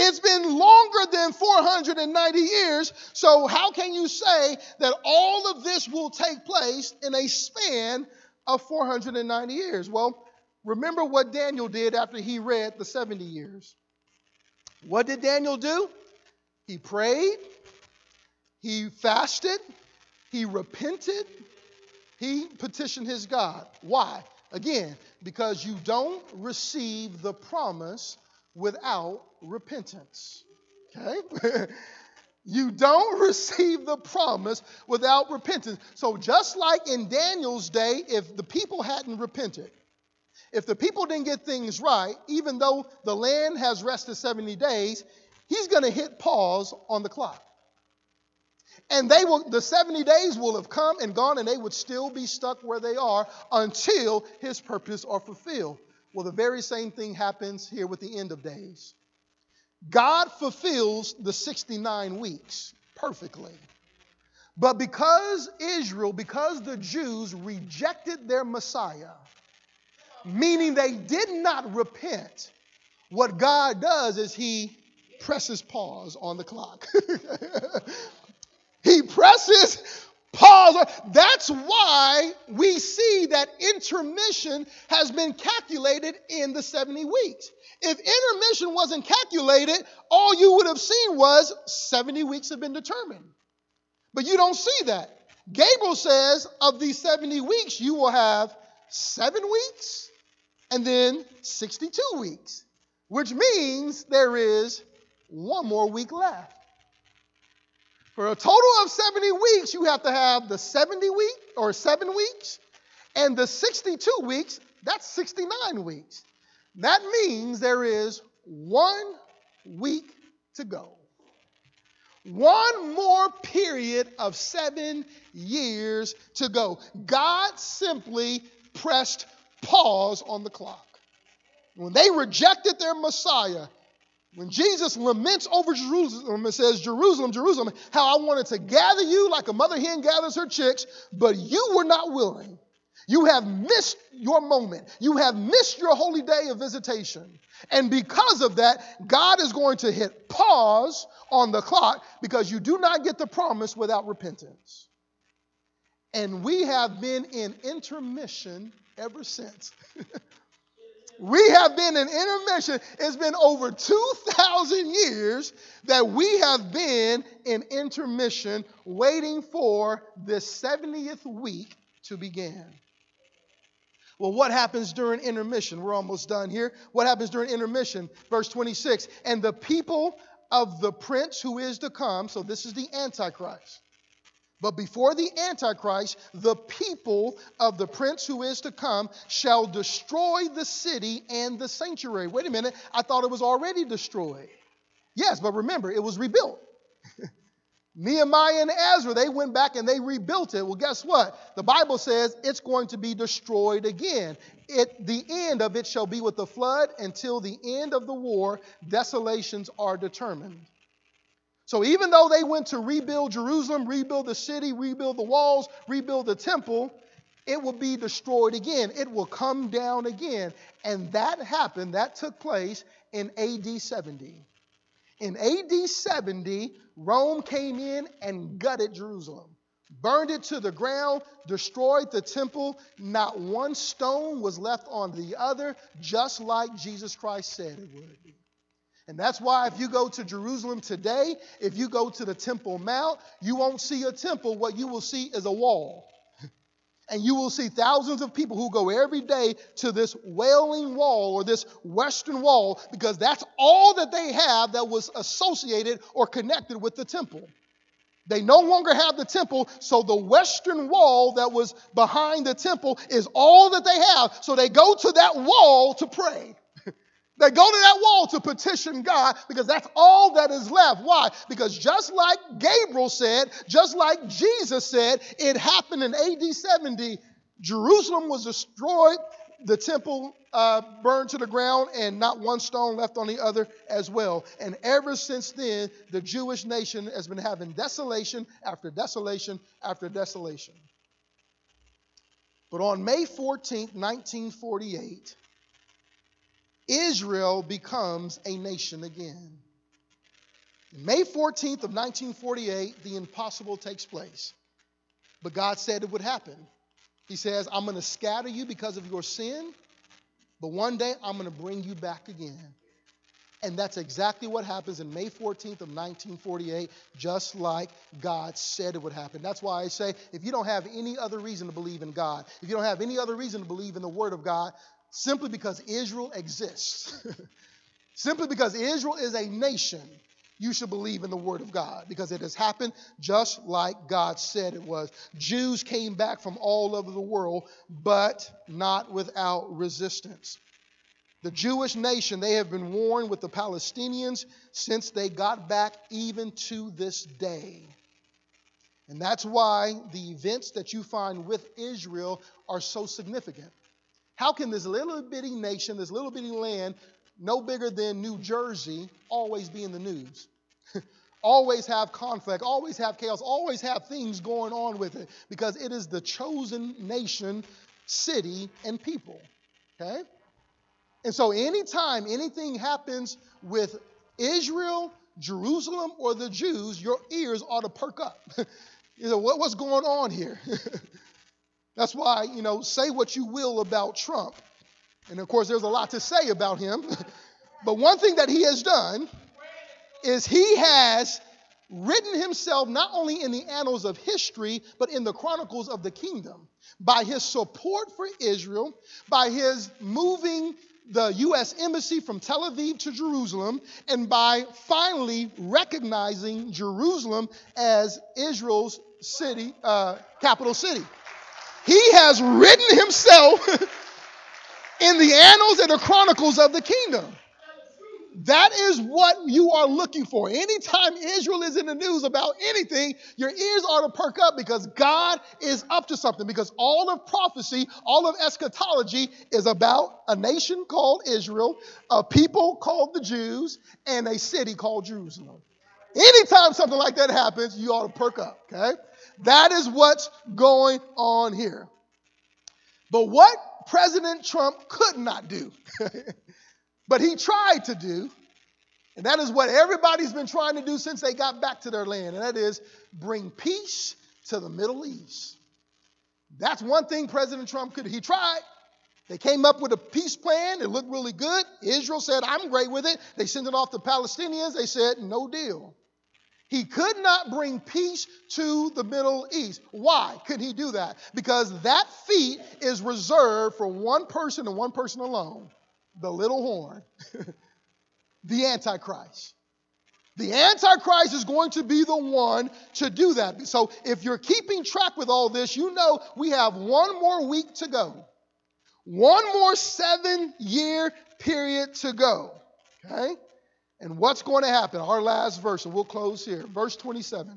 Speaker 1: It's been longer than 490 years. So, how can you say that all of this will take place in a span of 490 years? Well, remember what Daniel did after he read the 70 years. What did Daniel do? He prayed, he fasted, he repented, he petitioned his God. Why? Again, because you don't receive the promise without repentance. Okay? you don't receive the promise without repentance. So, just like in Daniel's day, if the people hadn't repented, if the people didn't get things right, even though the land has rested 70 days, he's going to hit pause on the clock. And they will the 70 days will have come and gone and they would still be stuck where they are until his purpose are fulfilled. Well, the very same thing happens here with the end of days. God fulfills the 69 weeks perfectly. But because Israel, because the Jews rejected their Messiah, meaning they did not repent, what God does is He presses pause on the clock. he presses Pause. That's why we see that intermission has been calculated in the 70 weeks. If intermission wasn't calculated, all you would have seen was 70 weeks have been determined. But you don't see that. Gabriel says of these 70 weeks, you will have seven weeks and then 62 weeks, which means there is one more week left. For a total of 70 weeks, you have to have the 70 week or seven weeks, and the 62 weeks, that's 69 weeks. That means there is one week to go. One more period of seven years to go. God simply pressed pause on the clock. When they rejected their Messiah, when Jesus laments over Jerusalem and says, Jerusalem, Jerusalem, how I wanted to gather you like a mother hen gathers her chicks, but you were not willing. You have missed your moment. You have missed your holy day of visitation. And because of that, God is going to hit pause on the clock because you do not get the promise without repentance. And we have been in intermission ever since. We have been in intermission. It's been over 2,000 years that we have been in intermission waiting for this 70th week to begin. Well, what happens during intermission? We're almost done here. What happens during intermission? Verse 26 And the people of the prince who is to come, so this is the Antichrist. But before the Antichrist, the people of the prince who is to come shall destroy the city and the sanctuary. Wait a minute, I thought it was already destroyed. Yes, but remember, it was rebuilt. Nehemiah and Ezra, they went back and they rebuilt it. Well, guess what? The Bible says it's going to be destroyed again. It, the end of it shall be with the flood until the end of the war, desolations are determined. So even though they went to rebuild Jerusalem, rebuild the city, rebuild the walls, rebuild the temple, it will be destroyed again. It will come down again. And that happened, that took place in AD 70. In AD 70, Rome came in and gutted Jerusalem. burned it to the ground, destroyed the temple. Not one stone was left on the other, just like Jesus Christ said it would be. And that's why if you go to Jerusalem today, if you go to the Temple Mount, you won't see a temple. What you will see is a wall. And you will see thousands of people who go every day to this wailing wall or this western wall because that's all that they have that was associated or connected with the temple. They no longer have the temple, so the western wall that was behind the temple is all that they have. So they go to that wall to pray. They go to that wall to petition God because that's all that is left. Why? Because just like Gabriel said, just like Jesus said, it happened in AD 70. Jerusalem was destroyed, the temple uh, burned to the ground, and not one stone left on the other as well. And ever since then, the Jewish nation has been having desolation after desolation after desolation. But on May 14th, 1948, Israel becomes a nation again. May 14th of 1948, the impossible takes place. But God said it would happen. He says, I'm going to scatter you because of your sin, but one day I'm going to bring you back again. And that's exactly what happens in May 14th of 1948, just like God said it would happen. That's why I say if you don't have any other reason to believe in God, if you don't have any other reason to believe in the Word of God, simply because Israel exists, simply because Israel is a nation, you should believe in the Word of God because it has happened just like God said it was. Jews came back from all over the world, but not without resistance. The Jewish nation, they have been warring with the Palestinians since they got back, even to this day. And that's why the events that you find with Israel are so significant. How can this little bitty nation, this little bitty land, no bigger than New Jersey, always be in the news? always have conflict, always have chaos, always have things going on with it because it is the chosen nation, city, and people. Okay? And so, anytime anything happens with Israel, Jerusalem, or the Jews, your ears ought to perk up. you know, what, what's going on here? That's why, you know, say what you will about Trump. And of course, there's a lot to say about him. but one thing that he has done is he has written himself not only in the annals of history, but in the chronicles of the kingdom by his support for Israel, by his moving the U.S. Embassy from Tel Aviv to Jerusalem, and by finally recognizing Jerusalem as Israel's city, uh, capital city. He has written himself in the annals and the chronicles of the kingdom. That is what you are looking for. Anytime Israel is in the news about anything, your ears ought to perk up because God is up to something. Because all of prophecy, all of eschatology is about a nation called Israel, a people called the Jews, and a city called Jerusalem. Anytime something like that happens, you ought to perk up, okay? That is what's going on here. But what President Trump could not do, but he tried to do, and that is what everybody's been trying to do since they got back to their land, and that is bring peace to the Middle East. That's one thing President Trump could. He tried. They came up with a peace plan. It looked really good. Israel said, I'm great with it. They sent it off to Palestinians. They said, no deal. He could not bring peace to the Middle East. Why could he do that? Because that feat is reserved for one person and one person alone the little horn, the Antichrist. The Antichrist is going to be the one to do that. So if you're keeping track with all this, you know we have one more week to go, one more seven year period to go. Okay? And what's going to happen? Our last verse, and we'll close here. Verse 27.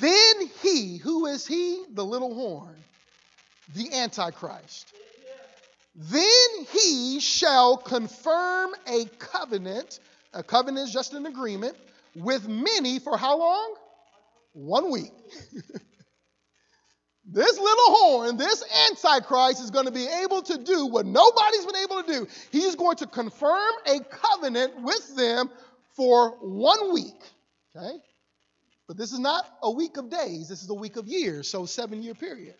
Speaker 1: Then he, who is he? The little horn, the Antichrist. Then he shall confirm a covenant. A covenant is just an agreement with many for how long? One week. This little horn, this Antichrist, is going to be able to do what nobody's been able to do. He's going to confirm a covenant with them for one week. Okay? But this is not a week of days, this is a week of years, so seven year period.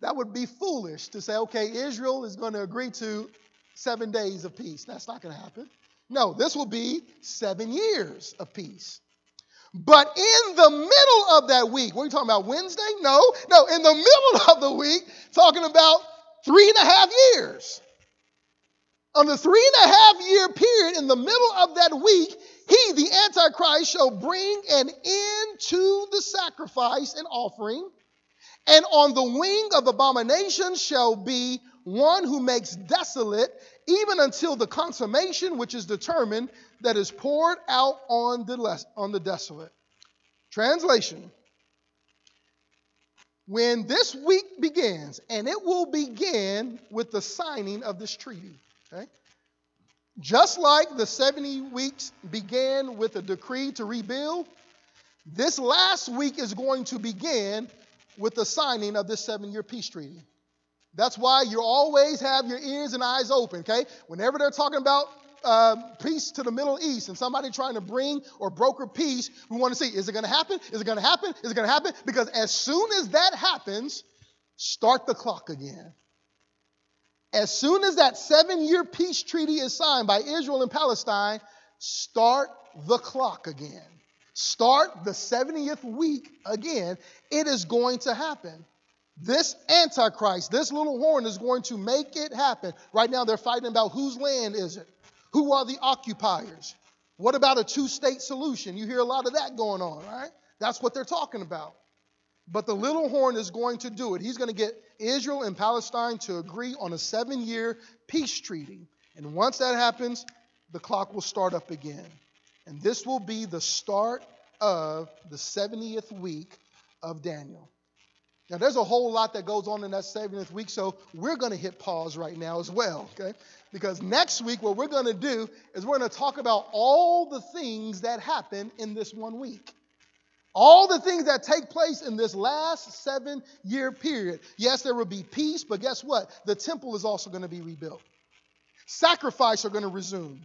Speaker 1: That would be foolish to say, okay, Israel is going to agree to seven days of peace. That's not going to happen. No, this will be seven years of peace. But in the middle of that week, what are you talking about? Wednesday? No, no, in the middle of the week, talking about three and a half years. On the three and a half year period, in the middle of that week, he, the Antichrist, shall bring an end to the sacrifice and offering, and on the wing of abomination shall be one who makes desolate, even until the consummation which is determined that is poured out on the, on the desolate. Translation When this week begins, and it will begin with the signing of this treaty. Okay? Just like the 70 weeks began with a decree to rebuild, this last week is going to begin with the signing of this seven year peace treaty. That's why you always have your ears and eyes open, okay? Whenever they're talking about uh, peace to the Middle East and somebody trying to bring or broker peace, we want to see is it going to happen? Is it going to happen? Is it going to happen? Because as soon as that happens, start the clock again. As soon as that seven year peace treaty is signed by Israel and Palestine, start the clock again. Start the 70th week again. It is going to happen. This Antichrist, this little horn is going to make it happen. Right now, they're fighting about whose land is it? Who are the occupiers? What about a two state solution? You hear a lot of that going on, right? That's what they're talking about. But the little horn is going to do it. He's going to get Israel and Palestine to agree on a seven year peace treaty. And once that happens, the clock will start up again. And this will be the start of the 70th week of Daniel. Now, there's a whole lot that goes on in that 70th week, so we're going to hit pause right now as well, okay? Because next week, what we're going to do is we're going to talk about all the things that happen in this one week. All the things that take place in this last seven year period. Yes, there will be peace, but guess what? The temple is also going to be rebuilt. Sacrifice are going to resume.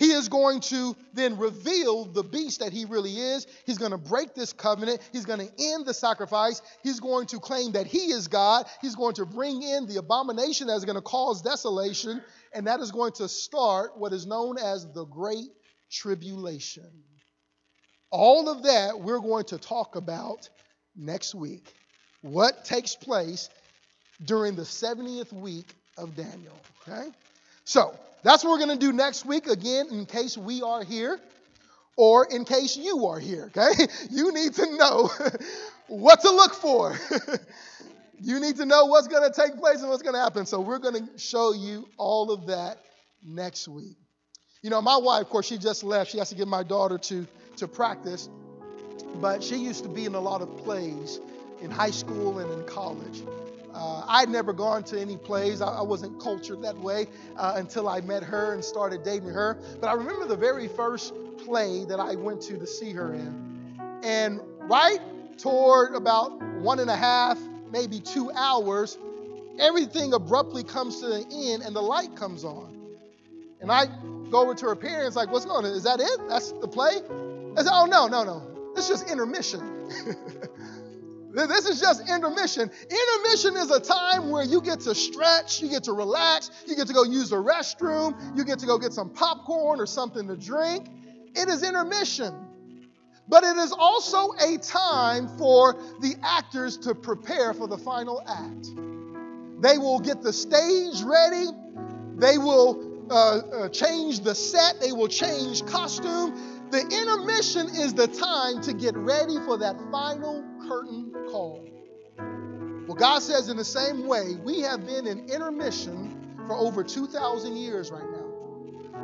Speaker 1: He is going to then reveal the beast that he really is. He's going to break this covenant. He's going to end the sacrifice. He's going to claim that he is God. He's going to bring in the abomination that is going to cause desolation. And that is going to start what is known as the Great Tribulation. All of that we're going to talk about next week. What takes place during the 70th week of Daniel. Okay? So, that's what we're going to do next week, again, in case we are here or in case you are here, okay? You need to know what to look for. you need to know what's going to take place and what's going to happen. So we're going to show you all of that next week. You know, my wife, of course, she just left. She has to get my daughter to, to practice. But she used to be in a lot of plays in high school and in college. Uh, I'd never gone to any plays. I, I wasn't cultured that way uh, until I met her and started dating her. But I remember the very first play that I went to to see her in. And right toward about one and a half, maybe two hours, everything abruptly comes to an end and the light comes on. And I go over to her parents, like, what's going on? Is that it? That's the play? I said, oh, no, no, no. It's just intermission. This is just intermission. Intermission is a time where you get to stretch, you get to relax, you get to go use the restroom, you get to go get some popcorn or something to drink. It is intermission. But it is also a time for the actors to prepare for the final act. They will get the stage ready, they will uh, uh, change the set, they will change costume. The intermission is the time to get ready for that final curtain call. Well, God says in the same way, we have been in intermission for over 2,000 years right now.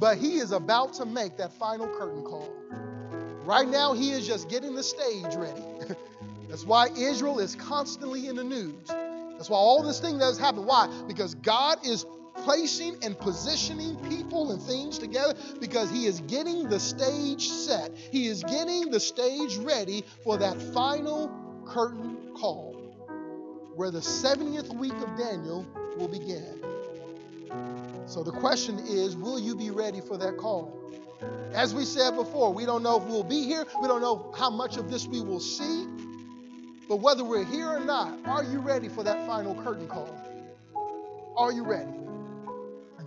Speaker 1: But He is about to make that final curtain call. Right now, He is just getting the stage ready. That's why Israel is constantly in the news. That's why all this thing that has happened. Why? Because God is placing and positioning people and things together because he is getting the stage set. He is getting the stage ready for that final curtain call where the 70th week of Daniel will begin. So the question is will you be ready for that call? As we said before, we don't know if we'll be here. We don't know how much of this we will see. But whether we're here or not, are you ready for that final curtain call? Are you ready?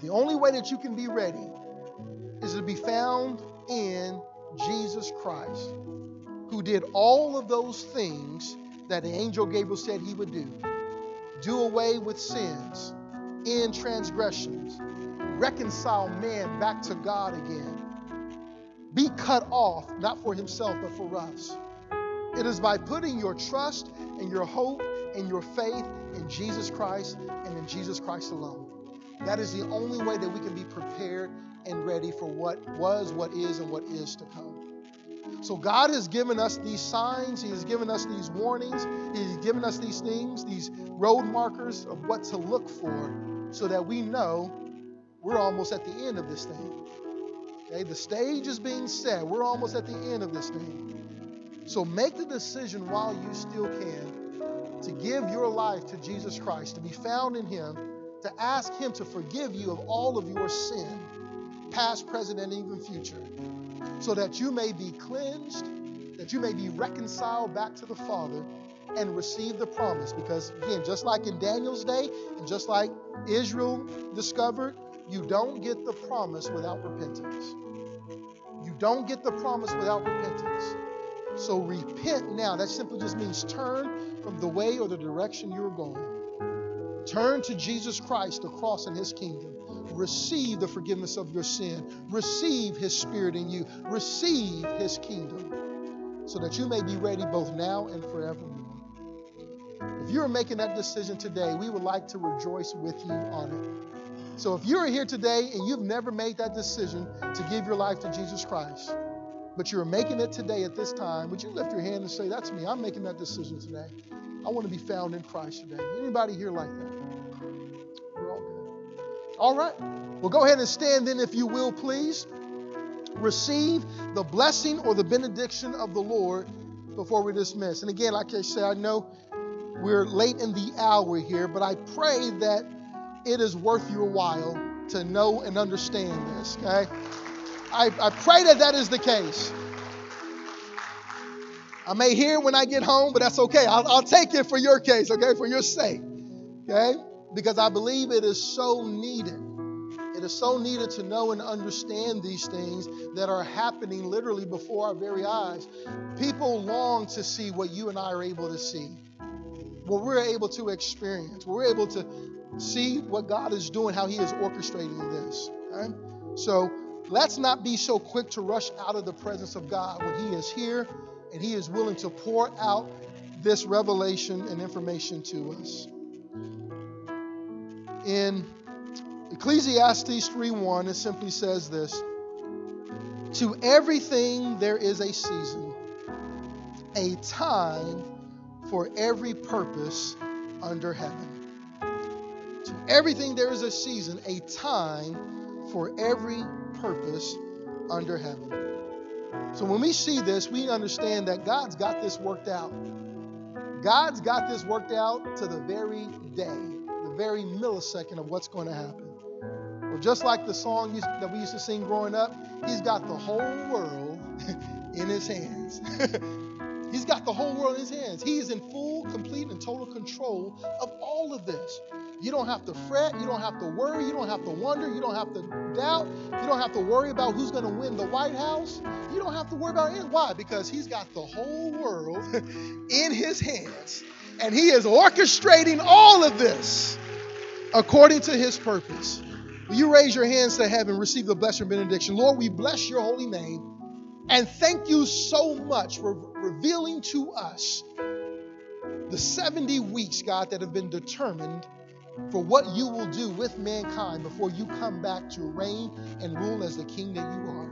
Speaker 1: The only way that you can be ready is to be found in Jesus Christ, who did all of those things that the angel Gabriel said he would do do away with sins, end transgressions, reconcile man back to God again, be cut off, not for himself, but for us. It is by putting your trust and your hope and your faith in Jesus Christ and in Jesus Christ alone. That is the only way that we can be prepared and ready for what was, what is, and what is to come. So God has given us these signs, He has given us these warnings, He's given us these things, these road markers of what to look for, so that we know we're almost at the end of this thing. Okay, the stage is being set. We're almost at the end of this thing. So make the decision while you still can to give your life to Jesus Christ, to be found in Him, to ask Him to forgive you of all of your sin, past, present, and even future, so that you may be cleansed, that you may be reconciled back to the Father and receive the promise. Because again, just like in Daniel's day, and just like Israel discovered, you don't get the promise without repentance. You don't get the promise without repentance. So repent now. That simply just means turn from the way or the direction you're going. Turn to Jesus Christ, the cross and his kingdom. Receive the forgiveness of your sin. Receive his spirit in you. Receive his kingdom so that you may be ready both now and forevermore. If you're making that decision today, we would like to rejoice with you on it. So if you're here today and you've never made that decision to give your life to Jesus Christ, but you're making it today at this time, would you lift your hand and say, That's me. I'm making that decision today. I want to be found in Christ today. Anybody here like that? We're all good. All right. Well, go ahead and stand then, if you will, please. Receive the blessing or the benediction of the Lord before we dismiss. And again, like I said, I know we're late in the hour here, but I pray that it is worth your while to know and understand this, okay? I, I pray that that is the case. I may hear when I get home, but that's okay. I'll, I'll take it for your case, okay, for your sake, okay? Because I believe it is so needed. It is so needed to know and understand these things that are happening literally before our very eyes. People long to see what you and I are able to see, what we're able to experience, we're able to see what God is doing, how He is orchestrating this. Okay? So let's not be so quick to rush out of the presence of God when He is here and He is willing to pour out this revelation and information to us. In Ecclesiastes 3:1, it simply says this: To everything there is a season, a time for every purpose under heaven. To everything there is a season, a time for every purpose under heaven. So when we see this, we understand that God's got this worked out. God's got this worked out to the very day, the very millisecond of what's going to happen. Or just like the song that we used to sing growing up, He's got the whole world in His hands. He's got the whole world in His hands. He is in full, complete, and total control of all of this. You don't have to fret. You don't have to worry. You don't have to wonder. You don't have to doubt. You don't have to worry about who's going to win the White House. You don't have to worry about it. Why? Because He's got the whole world in His hands. And He is orchestrating all of this according to His purpose. Will you raise your hands to heaven, receive the blessing benediction? Lord, we bless your holy name. And thank you so much for revealing to us the 70 weeks, God, that have been determined for what you will do with mankind before you come back to reign and rule as the king that you are.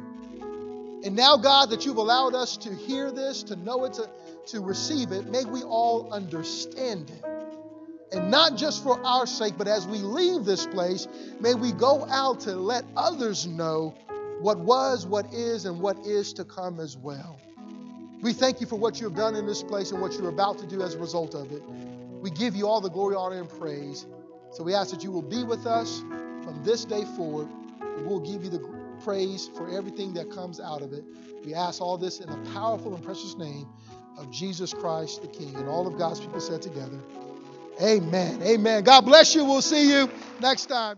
Speaker 1: And now, God, that you've allowed us to hear this, to know it, to, to receive it, may we all understand it. And not just for our sake, but as we leave this place, may we go out to let others know what was, what is, and what is to come as well. We thank you for what you have done in this place and what you're about to do as a result of it. We give you all the glory, honor, and praise. So we ask that you will be with us from this day forward, and we'll give you the praise for everything that comes out of it. We ask all this in the powerful and precious name of Jesus Christ the King. And all of God's people said together, Amen. Amen. God bless you. We'll see you next time.